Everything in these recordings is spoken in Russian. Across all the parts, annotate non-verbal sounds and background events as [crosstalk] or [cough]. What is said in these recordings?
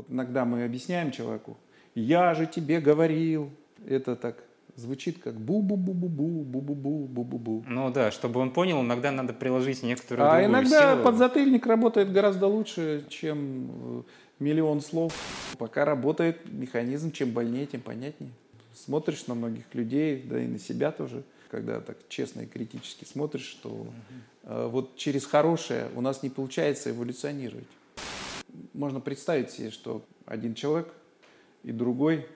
Вот иногда мы объясняем человеку, я же тебе говорил, это так звучит как бу-бу-бу-бу-бу, бу-бу-бу, бу-бу-бу. Ну да, чтобы он понял, иногда надо приложить некоторую А иногда силу. подзатыльник работает гораздо лучше, чем э, миллион слов. Пока работает механизм, чем больнее, тем понятнее. Смотришь на многих людей, да и на себя тоже, когда так честно и критически смотришь, что э, вот через хорошее у нас не получается эволюционировать. Можно представить себе, что один человек и другой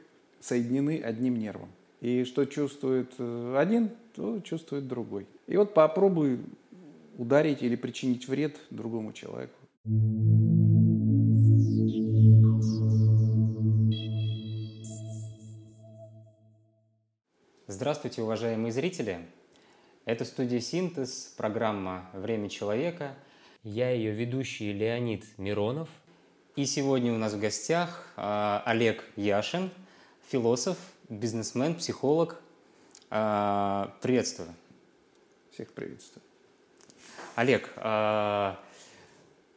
соединены одним нервом. И что чувствует э, один, то чувствует другой. И вот попробуй ударить или причинить вред другому человеку. Здравствуйте, уважаемые зрители! Это студия «Синтез», программа «Время человека». Я ее ведущий Леонид Миронов. И сегодня у нас в гостях а, Олег Яшин, философ, бизнесмен, психолог. А, Приветствую. Всех приветствую. Олег, а,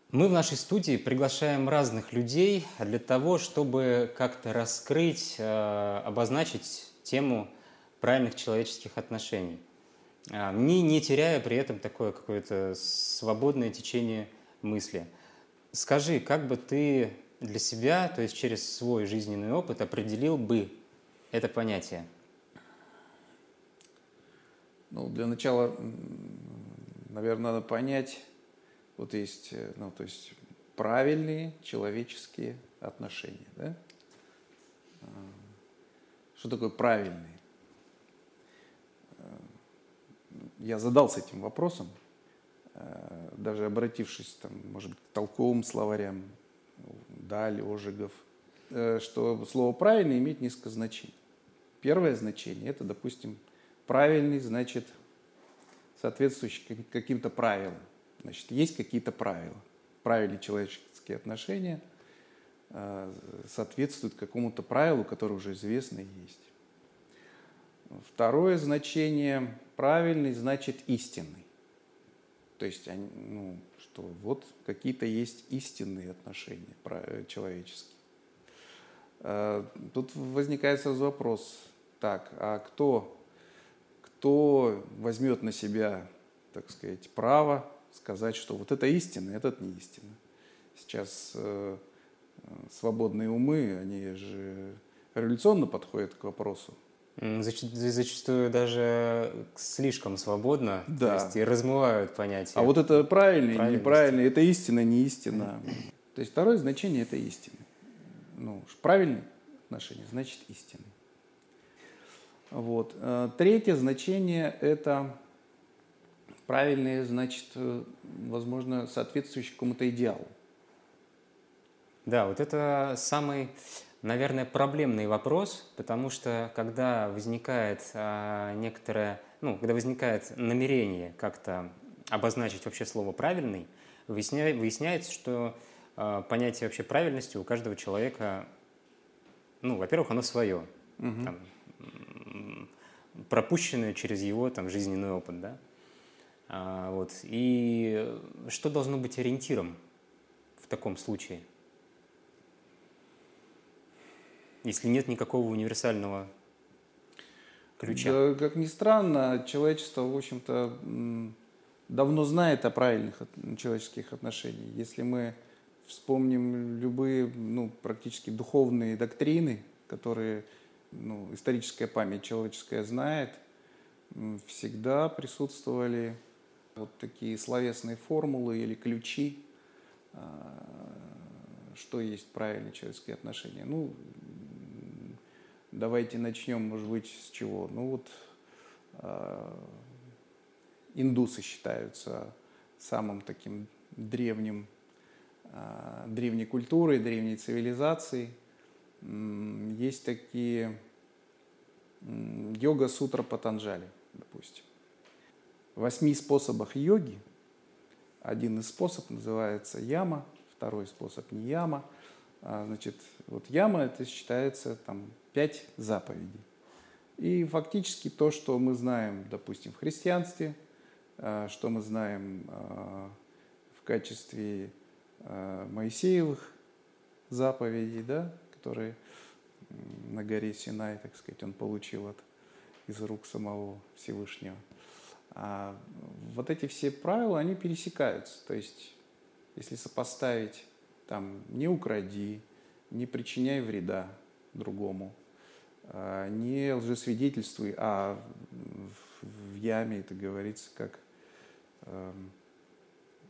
мы в нашей студии приглашаем разных людей для того, чтобы как-то раскрыть, обозначить тему правильных человеческих отношений, не, не теряя при этом такое какое-то свободное течение мысли. Скажи, как бы ты для себя, то есть через свой жизненный опыт, определил бы это понятие? Ну, для начала, наверное, надо понять, вот есть, э, ну, то есть правильные человеческие отношения, да? А, Что такое правильные? А, Я задался этим вопросом, э, даже обратившись, там, может быть, к толковым словарям, Даль, Ожегов, э, что слово «правильный» имеет несколько значений. Первое значение – это, допустим, правильный, значит, соответствующий каким- каким-то правилам. Значит, есть какие-то правила. Правильные человеческие отношения э, соответствуют какому-то правилу, которое уже известно и есть. Второе значение – правильный, значит, истинный. То есть, они, ну, что вот какие-то есть истинные отношения э, человеческие. Э, Тут возникает сразу вопрос, так, а кто, кто возьмет на себя, так сказать, право сказать, что вот это истина, этот не истина? Сейчас э, свободные умы, они же революционно подходят к вопросу. Зач- Зачастую даже слишком свободно, Да. то есть и размывают понятие. А вот это правильный, Правильность. неправильный, это истина, не истина. То есть второе значение – это истина. Ну, уж правильные отношения, значит истина. Вот. Э, Третье значение – это правильные, значит, э, возможно, соответствующие какому-то идеалу. Да, вот это самый, наверное, проблемный вопрос, потому что когда возникает а, некоторое, ну, когда возникает намерение как-то обозначить вообще слово правильный, выясня- выясняется, что а, понятие вообще правильности у каждого человека, ну, во-первых, оно свое, там, м, пропущенное через его там жизненный опыт, да. А, вот и что должно быть ориентиром в таком случае? Если нет никакого универсального ключа. Да, как ни странно, человечество, в общем-то, давно знает о правильных человеческих отношениях. Если мы вспомним любые, ну, практически духовные доктрины, которые ну, историческая память человеческая знает, всегда присутствовали вот такие словесные формулы или ключи, а, что есть правильные человеческие отношения. Ну, давайте начнем, может быть, с чего? Ну вот а, индусы считаются самым таким древним, а, древней культурой, древней цивилизацией. Есть такие йога-сутра Патанджали, допустим. В восьми способах йоги один из способов называется яма, второй способ не яма. А, Значит, вот яма это считается там пять заповедей. И фактически то, что мы знаем, допустим, в христианстве, а, что мы знаем а, в качестве Моисеевых заповедей, да, которые на горе Синай, так сказать, он получил от, из рук самого Всевышнего. А вот эти все правила, они пересекаются. То есть, если сопоставить, там, не укради, не причиняй вреда другому, а, не лжесвидетельствуй, а в яме это говорится как эм,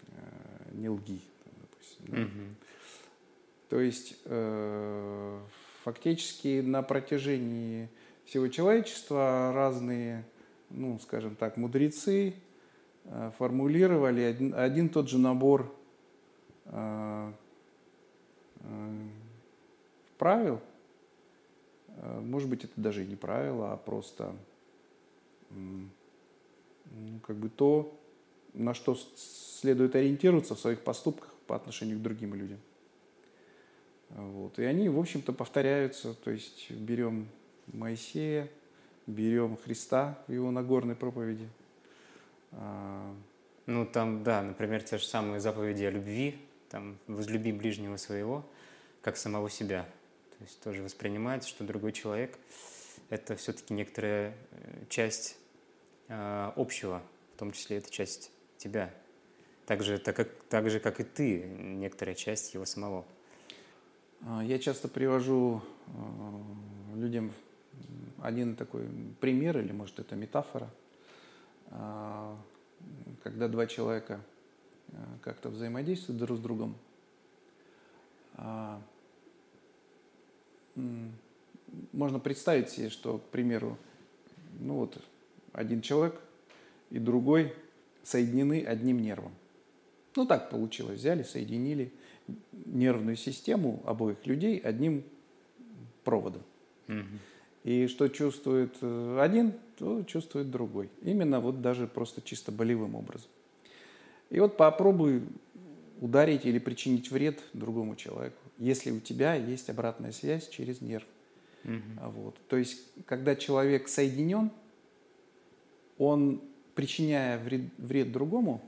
э, не лги, допустим. Да? Угу. То есть э, фактически на протяжении всего человечества разные, ну, скажем так, мудрецы э, формулировали один, один тот же набор э, правил. Э, может быть, это даже и не правило, а просто ну, как бы то, на что следует ориентироваться в своих поступках по отношению к другим людям. Вот. И они, в общем-то, повторяются. То есть берем Моисея, берем Христа в его Нагорной проповеди. А, ну, там, да, например, те же самые заповеди о любви, там, возлюби ближнего своего, как самого себя. То есть тоже воспринимается, что другой человек – это все-таки некоторая э, часть э, общего, в том числе это часть тебя. Так же, так, как, так же, как и ты, некоторая часть его самого. А, я часто привожу э, людям один такой пример, или может это метафора, а, когда два человека э, как-то взаимодействуют друг с другом. Можно представить себе, что, к примеру, ну вот один человек и другой соединены одним нервом. Ну так получилось, взяли, соединили – нервную систему обоих людей одним проводом. Угу. И что чувствует э, один, то чувствует другой. Именно вот даже просто чисто болевым образом. И вот попробуй ударить или причинить вред другому человеку, если у тебя есть обратная связь через нерв. Угу. Вот. То есть, когда человек соединен, он, причиняя вред, вред другому,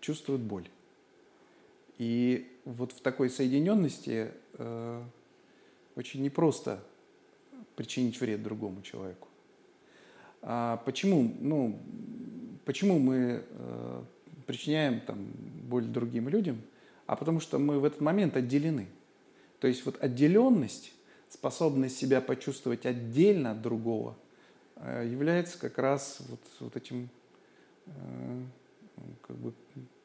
чувствует боль. И вот в такой соединенности э, очень непросто причинить вред другому человеку. А почему, ну, почему мы э, причиняем там, боль другим людям? А потому что мы в этот момент отделены. То есть вот отделенность, способность себя почувствовать отдельно от другого, э, является как раз вот, вот этим э, как бы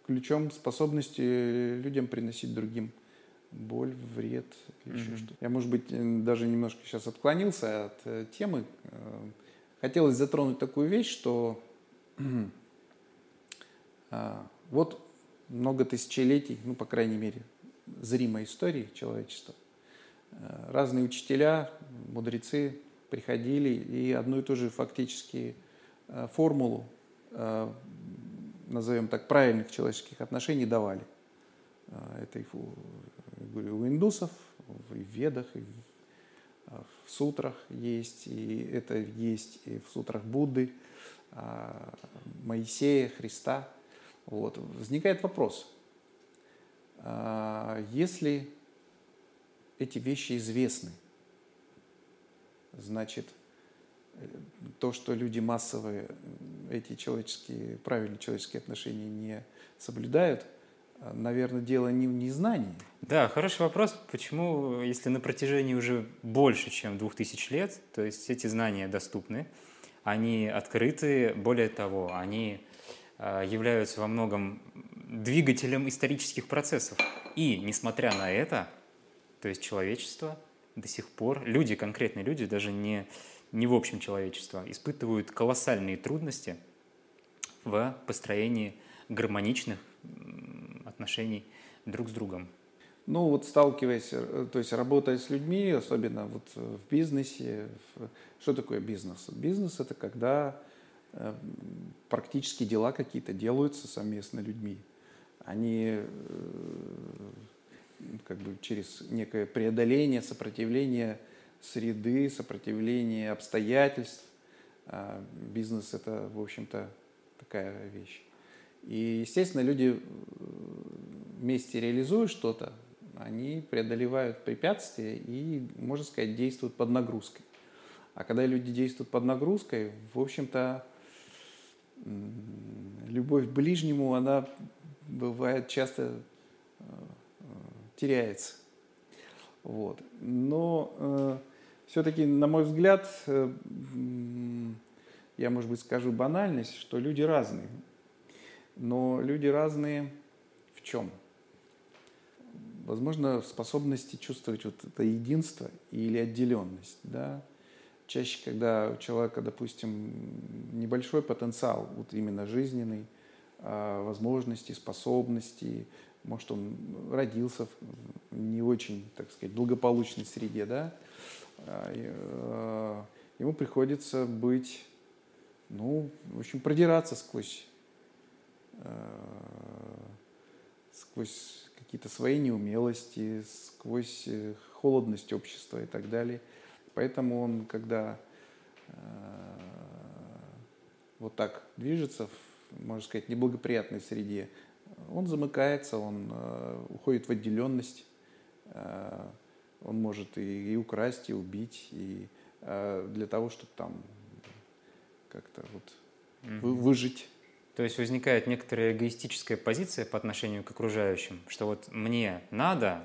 ключом способности людям приносить другим боль, вред, или mm-hmm. что-то. Я, может быть, даже немножко сейчас отклонился от э, темы. Э, хотелось затронуть такую вещь, что [clears throat] э, вот много тысячелетий, ну, по крайней мере, зримой истории человечества, э, разные учителя, мудрецы приходили и одну и ту же фактически э, формулу э, назовем так, правильных человеческих отношений давали. Это и у индусов, и в ведах, и в сутрах есть, и это есть и в сутрах Будды, а, Моисея, Христа. Вот. Возникает вопрос, если эти вещи известны, значит, то, что люди массовые эти человеческие, правильные человеческие отношения не соблюдают, наверное, дело не в незнании. Да, хороший вопрос. Почему, если на протяжении уже больше, чем двух тысяч лет, то есть эти знания доступны, они открыты, более того, они а, являются во многом двигателем исторических процессов. И, несмотря на это, то есть человечество до сих пор, люди, конкретные люди, даже не не в общем человечество, испытывают колоссальные трудности в построении гармоничных отношений друг с другом. Ну вот сталкиваясь, э, то есть работая с людьми, особенно вот в бизнесе, что такое бизнес? Бизнес это когда э, практически дела какие-то делаются совместно людьми. Они э, как бы через некое преодоление, сопротивление среды, сопротивления обстоятельств. А, бизнес – это, в общем-то, такая вещь. И, естественно, люди э, вместе реализуют что-то, они преодолевают препятствия и, можно сказать, действуют под нагрузкой. А когда люди действуют под нагрузкой, в общем-то, любовь к ближнему, она бывает часто э, теряется. Вот. Но э, все-таки, на мой взгляд, э, я, может быть, скажу банальность, что люди разные. Но люди разные в чем? Возможно, в способности чувствовать вот это единство или отделенность. Да? Чаще, когда у человека, допустим, небольшой потенциал, вот именно жизненный, а, возможности, способности, может, он родился в не очень, так сказать, благополучной среде, да, а, а, ему приходится быть, ну, в общем, продираться сквозь, сквозь какие-то свои неумелости, сквозь э, холодность общества и так далее – Поэтому он, когда э, вот так движется, в, можно сказать, неблагоприятной среде, он замыкается, он э, уходит в отделенность, э, он может и, и украсть, и убить, и э, для того, чтобы там как-то вот вы, выжить. То есть возникает некоторая эгоистическая позиция по отношению к окружающим, что вот мне надо,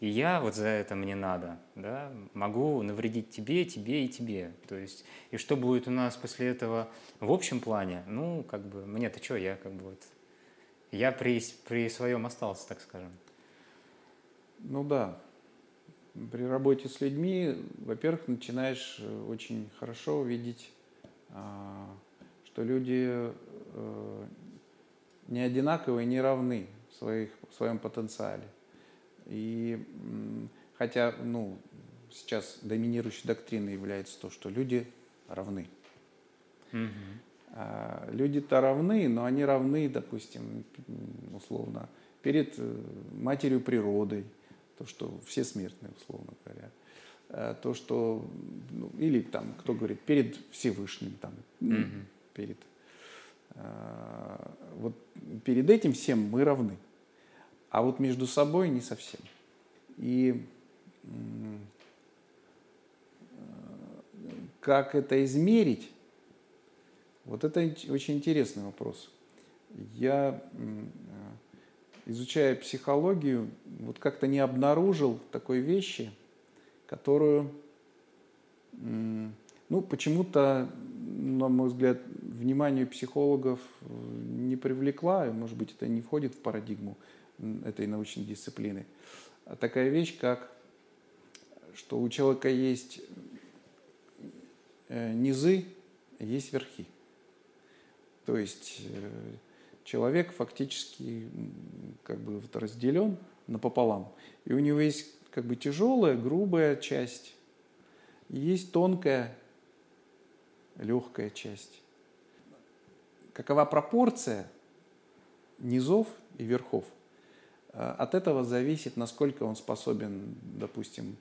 и я вот за это мне надо, да, могу навредить тебе, тебе и тебе. То есть, и что будет у нас после этого в общем плане, ну, как бы, мне-то что, я как бы вот, я при, при своем остался, так скажем. Ну да, при работе с людьми, во-первых, начинаешь э, очень хорошо видеть, а, что люди э, не одинаковые, не равны в, своих, в своем потенциале. И хотя, ну, сейчас доминирующей доктриной является то, что люди равны. А, люди-то равны, но они равны, допустим, условно, перед э, матерью природой, то, что все смертные, условно говоря. А, то, что, ну, или там, кто говорит, перед Всевышним, там, mm перед. А, вот перед этим всем мы равны. А вот между собой не совсем. И как это измерить? Вот это очень интересный вопрос. Я, изучая психологию, вот как-то не обнаружил такой вещи, которую, ну, почему-то, на мой взгляд, внимание психологов не привлекла, может быть, это не входит в парадигму этой научной дисциплины. А такая вещь, как что у человека есть э, низы, есть верхи. То есть э, человек фактически как бы вот разделен напополам. И у него есть как бы тяжелая, грубая часть, есть тонкая, легкая часть. Какова пропорция низов и верхов – от этого зависит, насколько он способен, допустим,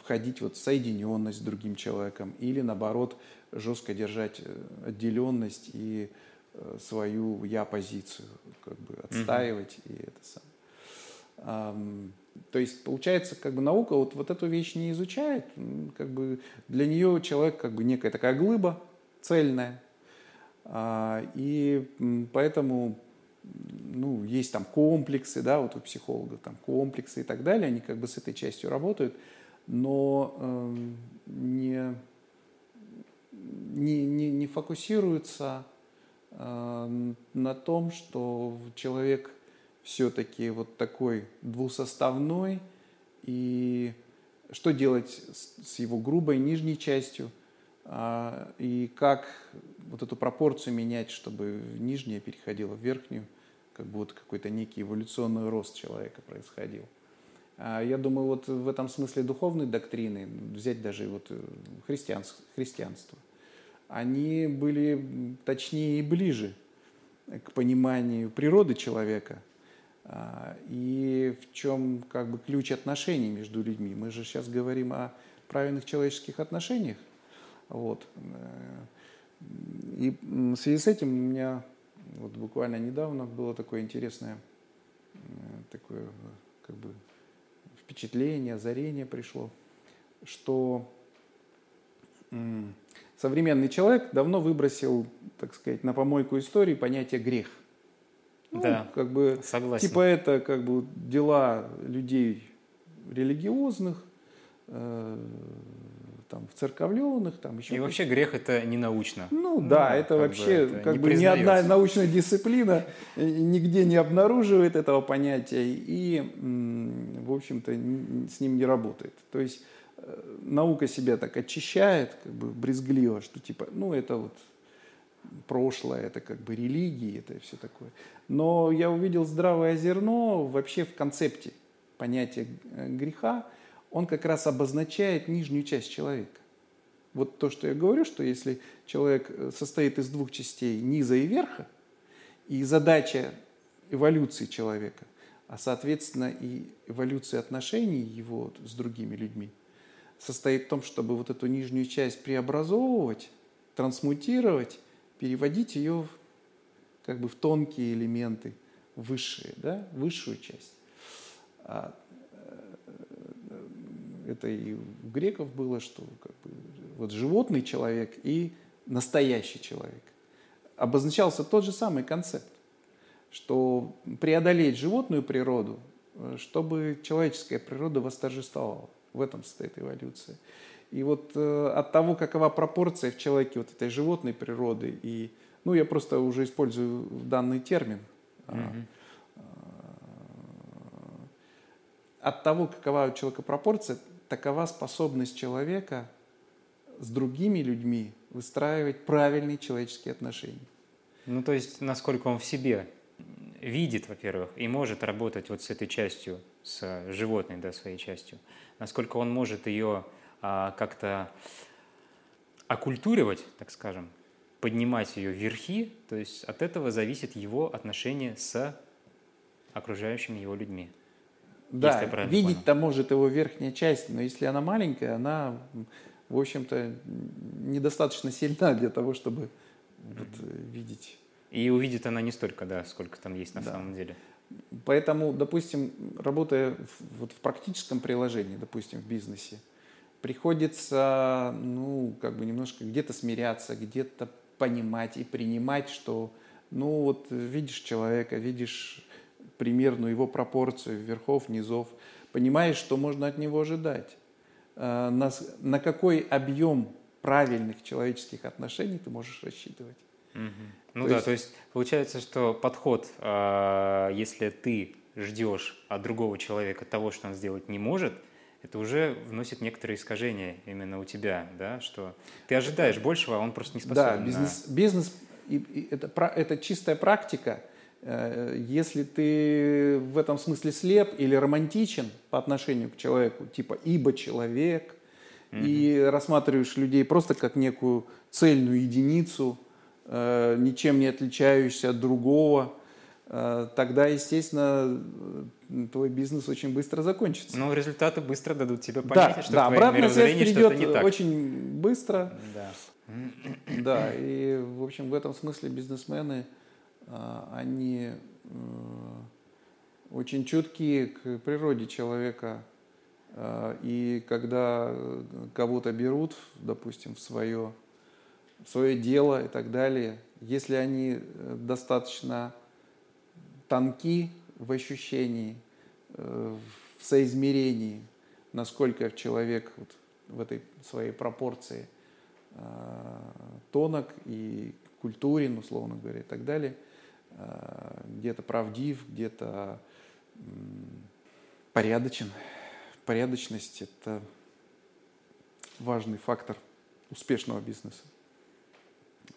входить вот в соединенность с другим человеком или, наоборот, жестко держать э, отделенность и э, свою я-позицию, как бы отстаивать mm-hmm. и это самое. То есть, получается, как бы наука вот, вот эту вещь не изучает, как бы для нее человек как бы некая такая глыба цельная, а, и поэтому ну, есть там комплексы, да, вот у психологов там комплексы и так далее, они как бы с этой частью работают, но э, не, не, не, не фокусируются э, на том, что человек все-таки вот такой двусоставной, и что делать с, с его грубой нижней частью, и как вот эту пропорцию менять, чтобы нижняя переходила в верхнюю, как будто какой-то некий эволюционный рост человека происходил. А я думаю, вот в этом смысле духовной доктрины, взять даже вот э, христианство, христианство они были точнее и ближе к пониманию природы человека а, и в чем как бы ключ отношений между людьми. Мы же сейчас говорим о правильных человеческих отношениях. Вот. Э, и в связи с этим у меня вот буквально недавно было такое интересное, э, такое как бы впечатление, озарение пришло, что современный человек давно выбросил, так сказать, на помойку истории понятие грех. Ну, да, как бы, согласен. Типа это как бы дела людей религиозных, э, там, в церковленных, там еще. И вообще грех это не научно. Ну, ну да, это вообще бы, это как бы ни одна научная дисциплина нигде не обнаруживает этого понятия и, в общем-то, с ним не работает. То есть э, наука себя так очищает, как бы брезгливо, что типа, ну это вот прошлое, это как бы религии, это все такое. Но я увидел здравое зерно вообще в концепте понятия э, греха, он как раз обозначает нижнюю часть человека. Вот то, что я говорю, что если человек э, состоит из двух частей, низа и верха, и задача эволюции человека, а соответственно и эволюции отношений его с другими людьми, состоит в том, чтобы вот эту нижнюю часть преобразовывать, трансмутировать, переводить ее как бы в тонкие элементы, высшие, да, высшую часть. Это и у греков было, что как бы, вот животный человек и настоящий человек. Обозначался тот же самый концепт, что преодолеть животную природу, э, чтобы человеческая природа восторжествовала. В этом состоит эволюция. И вот э, от того, какова пропорция в человеке вот этой животной природы и ну, я просто уже использую данный термин. Mm-hmm. От того, какова у человека пропорция, такова способность человека с другими людьми выстраивать правильные человеческие отношения. Ну, то есть, насколько он в себе видит, во-первых, и может работать вот с этой частью, с животной, да, своей частью, насколько он может ее а, как-то оккультуривать, так скажем, поднимать ее вверхи, то есть от этого зависит его отношение с окружающими его людьми. Да, видеть-то может его верхняя часть, но если она маленькая, она, в общем-то, недостаточно сильна для того, чтобы вот, видеть. И увидит она не столько, да, сколько там есть на да. самом деле. Поэтому, допустим, работая в, вот в практическом приложении, допустим, в бизнесе, приходится, ну, как бы немножко где-то смиряться, где-то понимать и принимать, что, ну вот видишь человека, видишь примерную его пропорцию верхов, низов, понимаешь, что можно от него ожидать. А, на, на какой объем правильных человеческих отношений ты можешь рассчитывать. Угу. Ну то да, есть... то есть получается, что подход, а, если ты ждешь от другого человека того, что он сделать не может – это уже вносит некоторые искажения именно у тебя, да, что ты ожидаешь большего, а он просто не способен. Да, бизнес, на... бизнес и, и это, это чистая практика. Э, если ты в этом смысле слеп или романтичен по отношению к человеку, типа ибо человек, угу. и рассматриваешь людей просто как некую цельную единицу, э, ничем не отличающуюся от другого, э, тогда, естественно, твой бизнес очень быстро закончится. Ну, результаты быстро дадут тебе понять, да, что да, обратная связь придет не так. очень быстро. Да. Да, и, в общем, в этом смысле бизнесмены, они э, очень чуткие к природе человека. А, и когда кого-то берут, допустим, в свое, в свое дело и так далее, если они э, достаточно тонки в ощущении, э, в соизмерении, насколько человек вот в этой своей пропорции э, тонок и культурен, условно говоря, и так далее, э, где-то правдив, где-то порядочен. Порядочность – это важный фактор успешного бизнеса.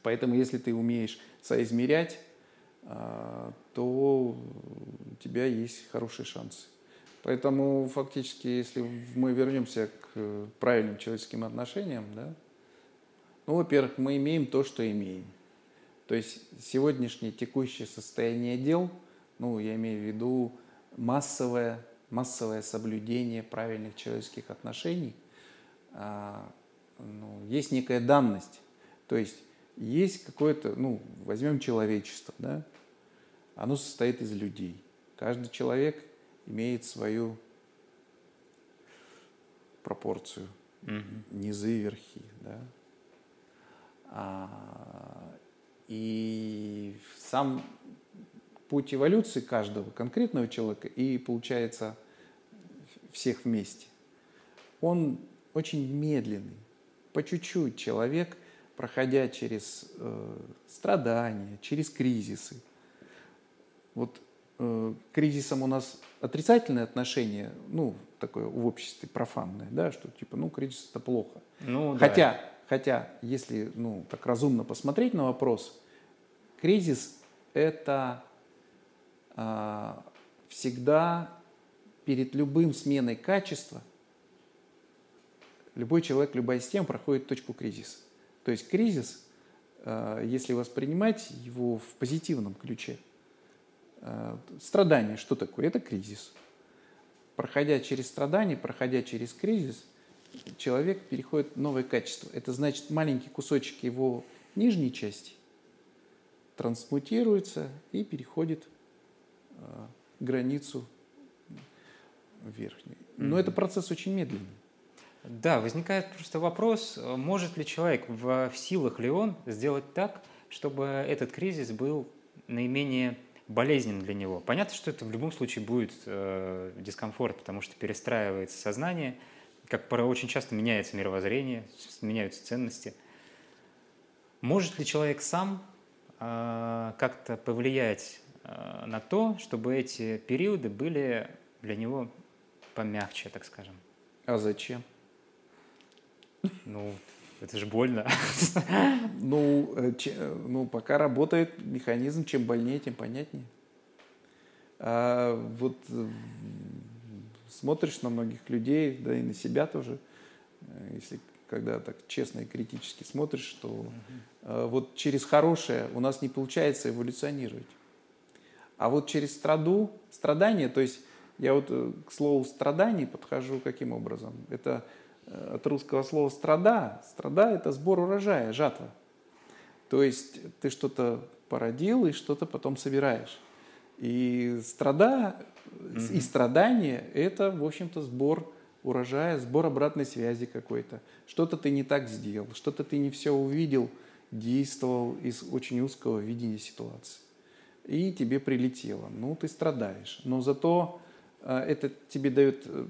Поэтому, если ты умеешь соизмерять а, то у тебя есть хорошие шансы. Поэтому фактически, если мы вернемся к правильным человеческим отношениям, да, ну, во-первых, мы имеем то, что имеем. То есть сегодняшнее текущее состояние дел, ну, я имею в виду массовое, массовое соблюдение правильных человеческих отношений, а, ну, есть некая данность. То есть есть какое-то, ну, возьмем человечество, да, оно состоит из людей. Каждый человек имеет свою пропорцию. Мгм. Низы и верхи, да. А, и сам путь эволюции каждого конкретного человека и, получается, всех вместе, он очень медленный. По чуть-чуть человек, проходя через э, страдания, через кризисы. Вот э, к кризисам у нас отрицательное отношение, ну, такое в обществе профанное, да, что типа, ну, кризис это плохо. Ну, да. Хотя, хотя, если, ну, так разумно посмотреть на вопрос, кризис это а, всегда перед любым сменой качества любой человек, любая система проходит точку кризиса. То есть кризис, а, если воспринимать его в позитивном ключе, а, страдание, что такое? Это кризис. Проходя через страдания, проходя через кризис, человек переходит в новое качество. Это значит, маленький кусочек его нижней части трансмутируется и переходит э, границу верхнюю. Но Мгм. это процесс очень медленный. Да, возникает просто вопрос, может ли человек, в, в силах ли он сделать так, чтобы этот кризис был наименее болезненным для него. Понятно, что это в любом случае будет э, дискомфорт, потому что перестраивается сознание, как правило, очень часто меняется мировоззрение, меняются ценности. Может ли человек сам э, как-то повлиять э, на то, чтобы эти периоды были для него помягче, так скажем? А зачем? Ну, это же больно. [laughs] Ну, э, э, ну, пока работает механизм, чем больнее, тем понятнее. А вот смотришь на многих людей, да и на себя тоже, э, если когда так честно и критически смотришь, что э, вот через хорошее у нас не получается эволюционировать. А вот через страду, страдания, то есть я вот э, к слову страданий подхожу каким образом? Это э, от русского слова страда. Страда – это сбор урожая, жатва. То есть ты что-то породил и что-то потом собираешь. И страда, и страдание – это, в общем-то, сбор урожая, сбор обратной связи какой-то. Что-то ты не так сделал, что-то ты не все увидел, действовал из очень узкого видения ситуации. И тебе прилетело. Ну, ты страдаешь. Но зато э, это тебе дает э,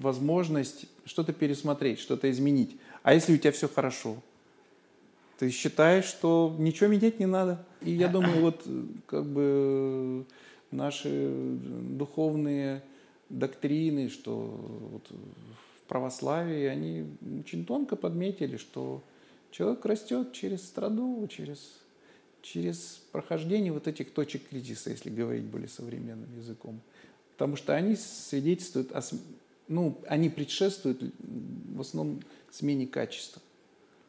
возможность что-то пересмотреть, что-то изменить. А если у тебя все хорошо? Ты считаешь, что ничего менять не надо. И я думаю, вот э, как бы наши э, духовные доктрины, что вот в православии, они очень тонко подметили, что человек растет через страду, через, через прохождение вот этих точек кризиса, если говорить более современным языком. Потому что они свидетельствуют, о, ну, они предшествуют в основном смене качества.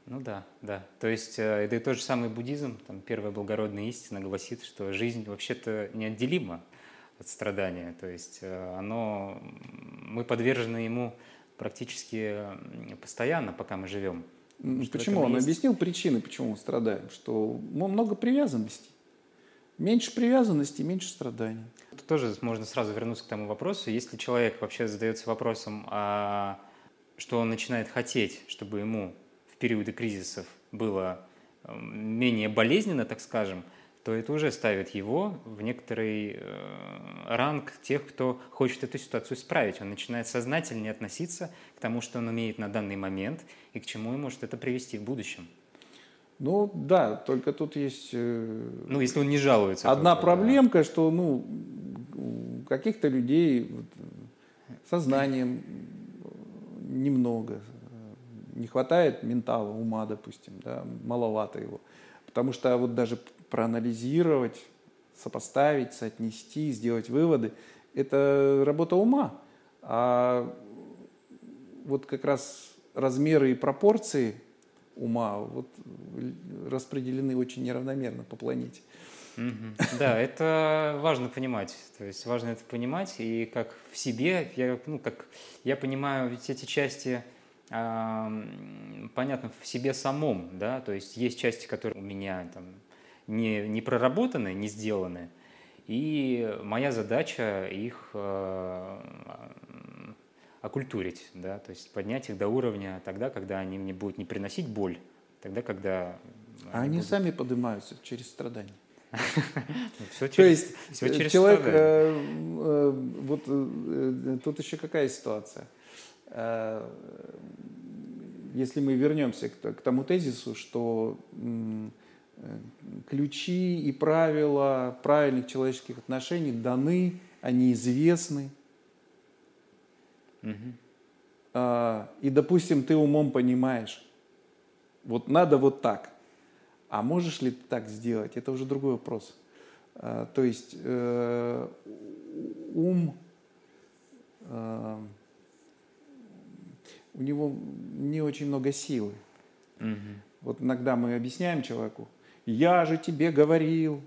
Ну да, да. То есть э, это и тот же самый буддизм, там первая благородная истина гласит, что жизнь вообще-то неотделима от страдания. То есть э, оно, мы подвержены ему практически постоянно, пока мы живем. Почему? Он есть- объяснил причины, почему мы страдаем. Что много привязанностей. Меньше привязанностей, меньше страданий. Тут тоже можно сразу вернуться к тому вопросу. Если человек вообще задается вопросом, а, что он начинает хотеть, чтобы ему в периоды кризисов было м, менее болезненно, так скажем, то это уже ставит его в некоторый э, ранг тех, кто хочет эту ситуацию исправить. Он начинает сознательнее относиться к тому, что он умеет на данный момент и к чему ему может это привести в будущем. Ну да, только тут есть э, Ну, если он не жалуется. одна только, да. проблемка, что ну, у каких-то людей э, сознанием немного, не хватает ментала, ума, допустим, да, маловато его. Потому что вот даже проанализировать, сопоставить, соотнести, сделать выводы – это работа ума. А вот как раз размеры и пропорции ума вот распределены очень неравномерно по планете. Мгм. Да, это важно понимать. То есть важно это понимать, и как в себе, я, ну, как я понимаю, ведь эти части понятно в себе самом, да, то есть есть части, которые у меня там не, не проработаны, не сделаны, и моя задача их э, окультурить, да, то есть поднять их до уровня тогда, когда они мне будут не приносить боль, тогда, когда... А они будут... сами поднимаются через страдания. [laughs] Все через, То есть через человек, э, э, вот э, тут еще какая ситуация? Если мы вернемся к тому тезису, что ключи и правила правильных человеческих отношений даны, они известны. Угу. И, допустим, ты умом понимаешь, вот надо вот так. А можешь ли ты так сделать? Это уже другой вопрос. А, то есть э, ум, э, у него не очень много силы. Угу. Вот иногда мы объясняем человеку, я же тебе говорил.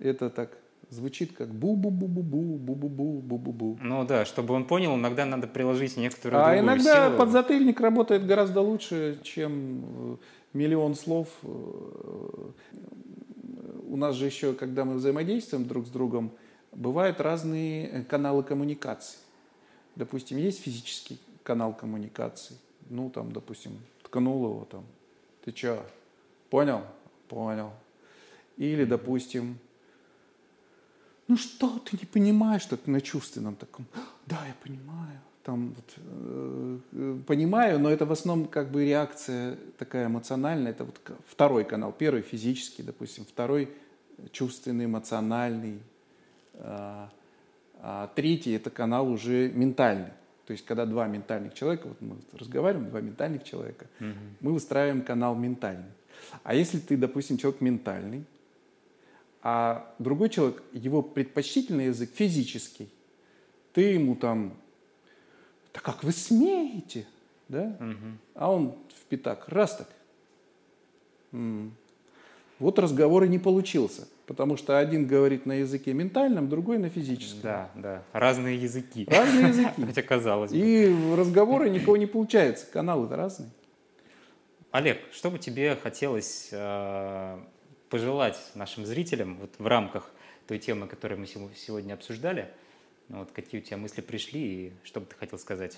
Это так звучит как бу-бу-бу-бу-бу, бу-бу-бу, бу-бу-бу. Ну да, чтобы он понял, иногда надо приложить некоторую А иногда силу. подзатыльник работает гораздо лучше, чем э, миллион слов. Э, у нас же еще, когда мы взаимодействуем друг с другом, бывают разные каналы коммуникации. Допустим, есть физический канал коммуникации. Ну, там, допустим, ткнул его там. Ты что, понял? Понял. Или, допустим, ну что ты не понимаешь, что ты на чувственном таком, да, я понимаю, там вот, э, э, понимаю, но это в основном как бы реакция такая эмоциональная, это вот второй канал, первый физический, допустим, второй чувственный, эмоциональный, а, а третий это канал уже ментальный. То есть, когда два ментальных человека, вот мы разговариваем, два ментальных человека, угу. мы выстраиваем канал ментальный. А если ты, допустим, человек ментальный, а другой человек, его предпочтительный язык физический. Ты ему там, да как вы смеете, да? Угу. А он в пятак, раз так. Вот разговор и не получился, потому что один говорит на языке ментальном, другой на физическом. Да, да, разные языки. Разные [laughs] языки. Хотя казалось бы. И разговоры никого не получается, каналы-то разные. Олег, что бы тебе хотелось э, пожелать нашим зрителям вот в рамках той темы, которую мы сегодня обсуждали? Ну, вот какие у тебя мысли пришли и что бы ты хотел сказать?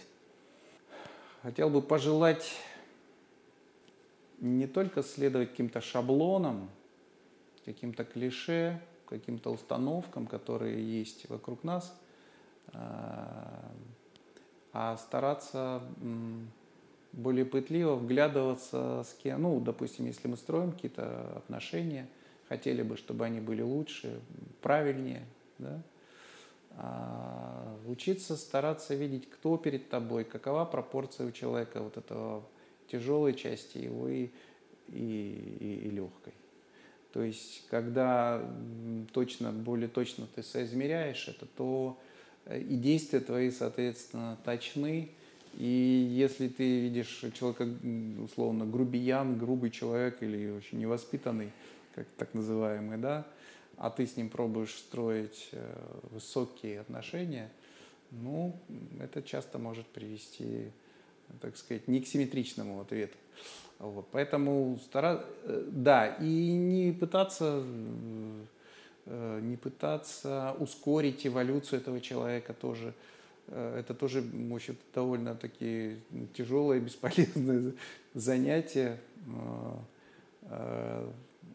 Хотел бы пожелать не только следовать каким-то шаблонам, каким-то клише, каким-то установкам, которые есть вокруг нас, а, а стараться более пытливо вглядываться с кем, ну, допустим, если мы строим какие-то отношения, хотели бы, чтобы они были лучше, правильнее, да, а учиться стараться видеть, кто перед тобой, какова пропорция у человека вот этого тяжелой части и, и, и, и легкой. То есть, когда точно, более точно ты соизмеряешь это, то э, и действия твои, соответственно, точны, и если ты видишь человека, условно, грубиян, грубый человек или очень невоспитанный, как так называемый, да, а ты с ним пробуешь строить э, высокие отношения, ну, это часто может привести, так сказать, не к симметричному ответу. Вот, поэтому стара... Э, да, и не пытаться э, не пытаться ускорить эволюцию этого человека тоже, Э, это тоже, в общем довольно такие тяжелые, бесполезные [laughs] занятия. Э, э,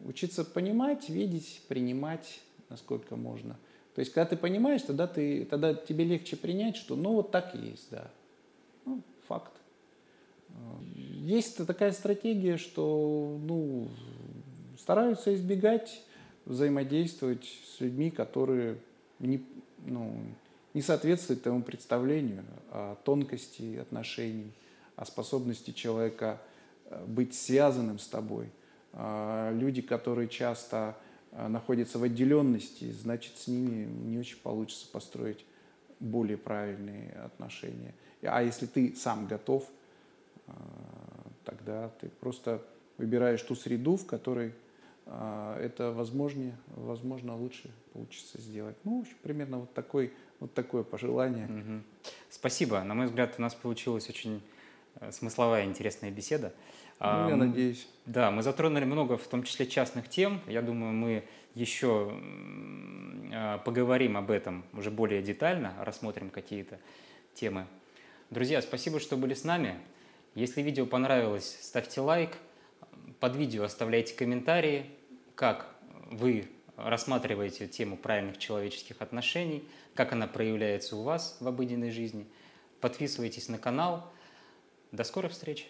учиться понимать, видеть, принимать, насколько можно. То есть, когда ты понимаешь, тогда, ты, тогда тебе легче принять, что ну вот так и есть, да. Есть такая стратегия, что ну, стараются избегать взаимодействовать с людьми, которые не, ну, не соответствует тому представлению о тонкости отношений, о способности человека э, быть связанным с тобой. А, люди, которые часто э, находятся в отделенности, значит, с ними не очень получится построить более правильные отношения. А если ты сам готов, тогда ты просто выбираешь ту среду, в которой это возможно, возможно лучше получится сделать. Ну, в общем, примерно вот такой вот такое пожелание. Угу. Спасибо. На мой взгляд, у нас получилась очень э, смысловая интересная беседа. Ну, А, я надеюсь. Да, мы затронули много, в том числе частных тем. Я думаю, мы еще а, поговорим об этом уже более детально, рассмотрим какие-то темы. Друзья, спасибо, что были с нами. Если видео понравилось, ставьте лайк. Под видео оставляйте комментарии, как вы рассматриваете тему правильных человеческих отношений, как она проявляется у вас в обыденной жизни. Подписывайтесь на канал. До скорых встреч!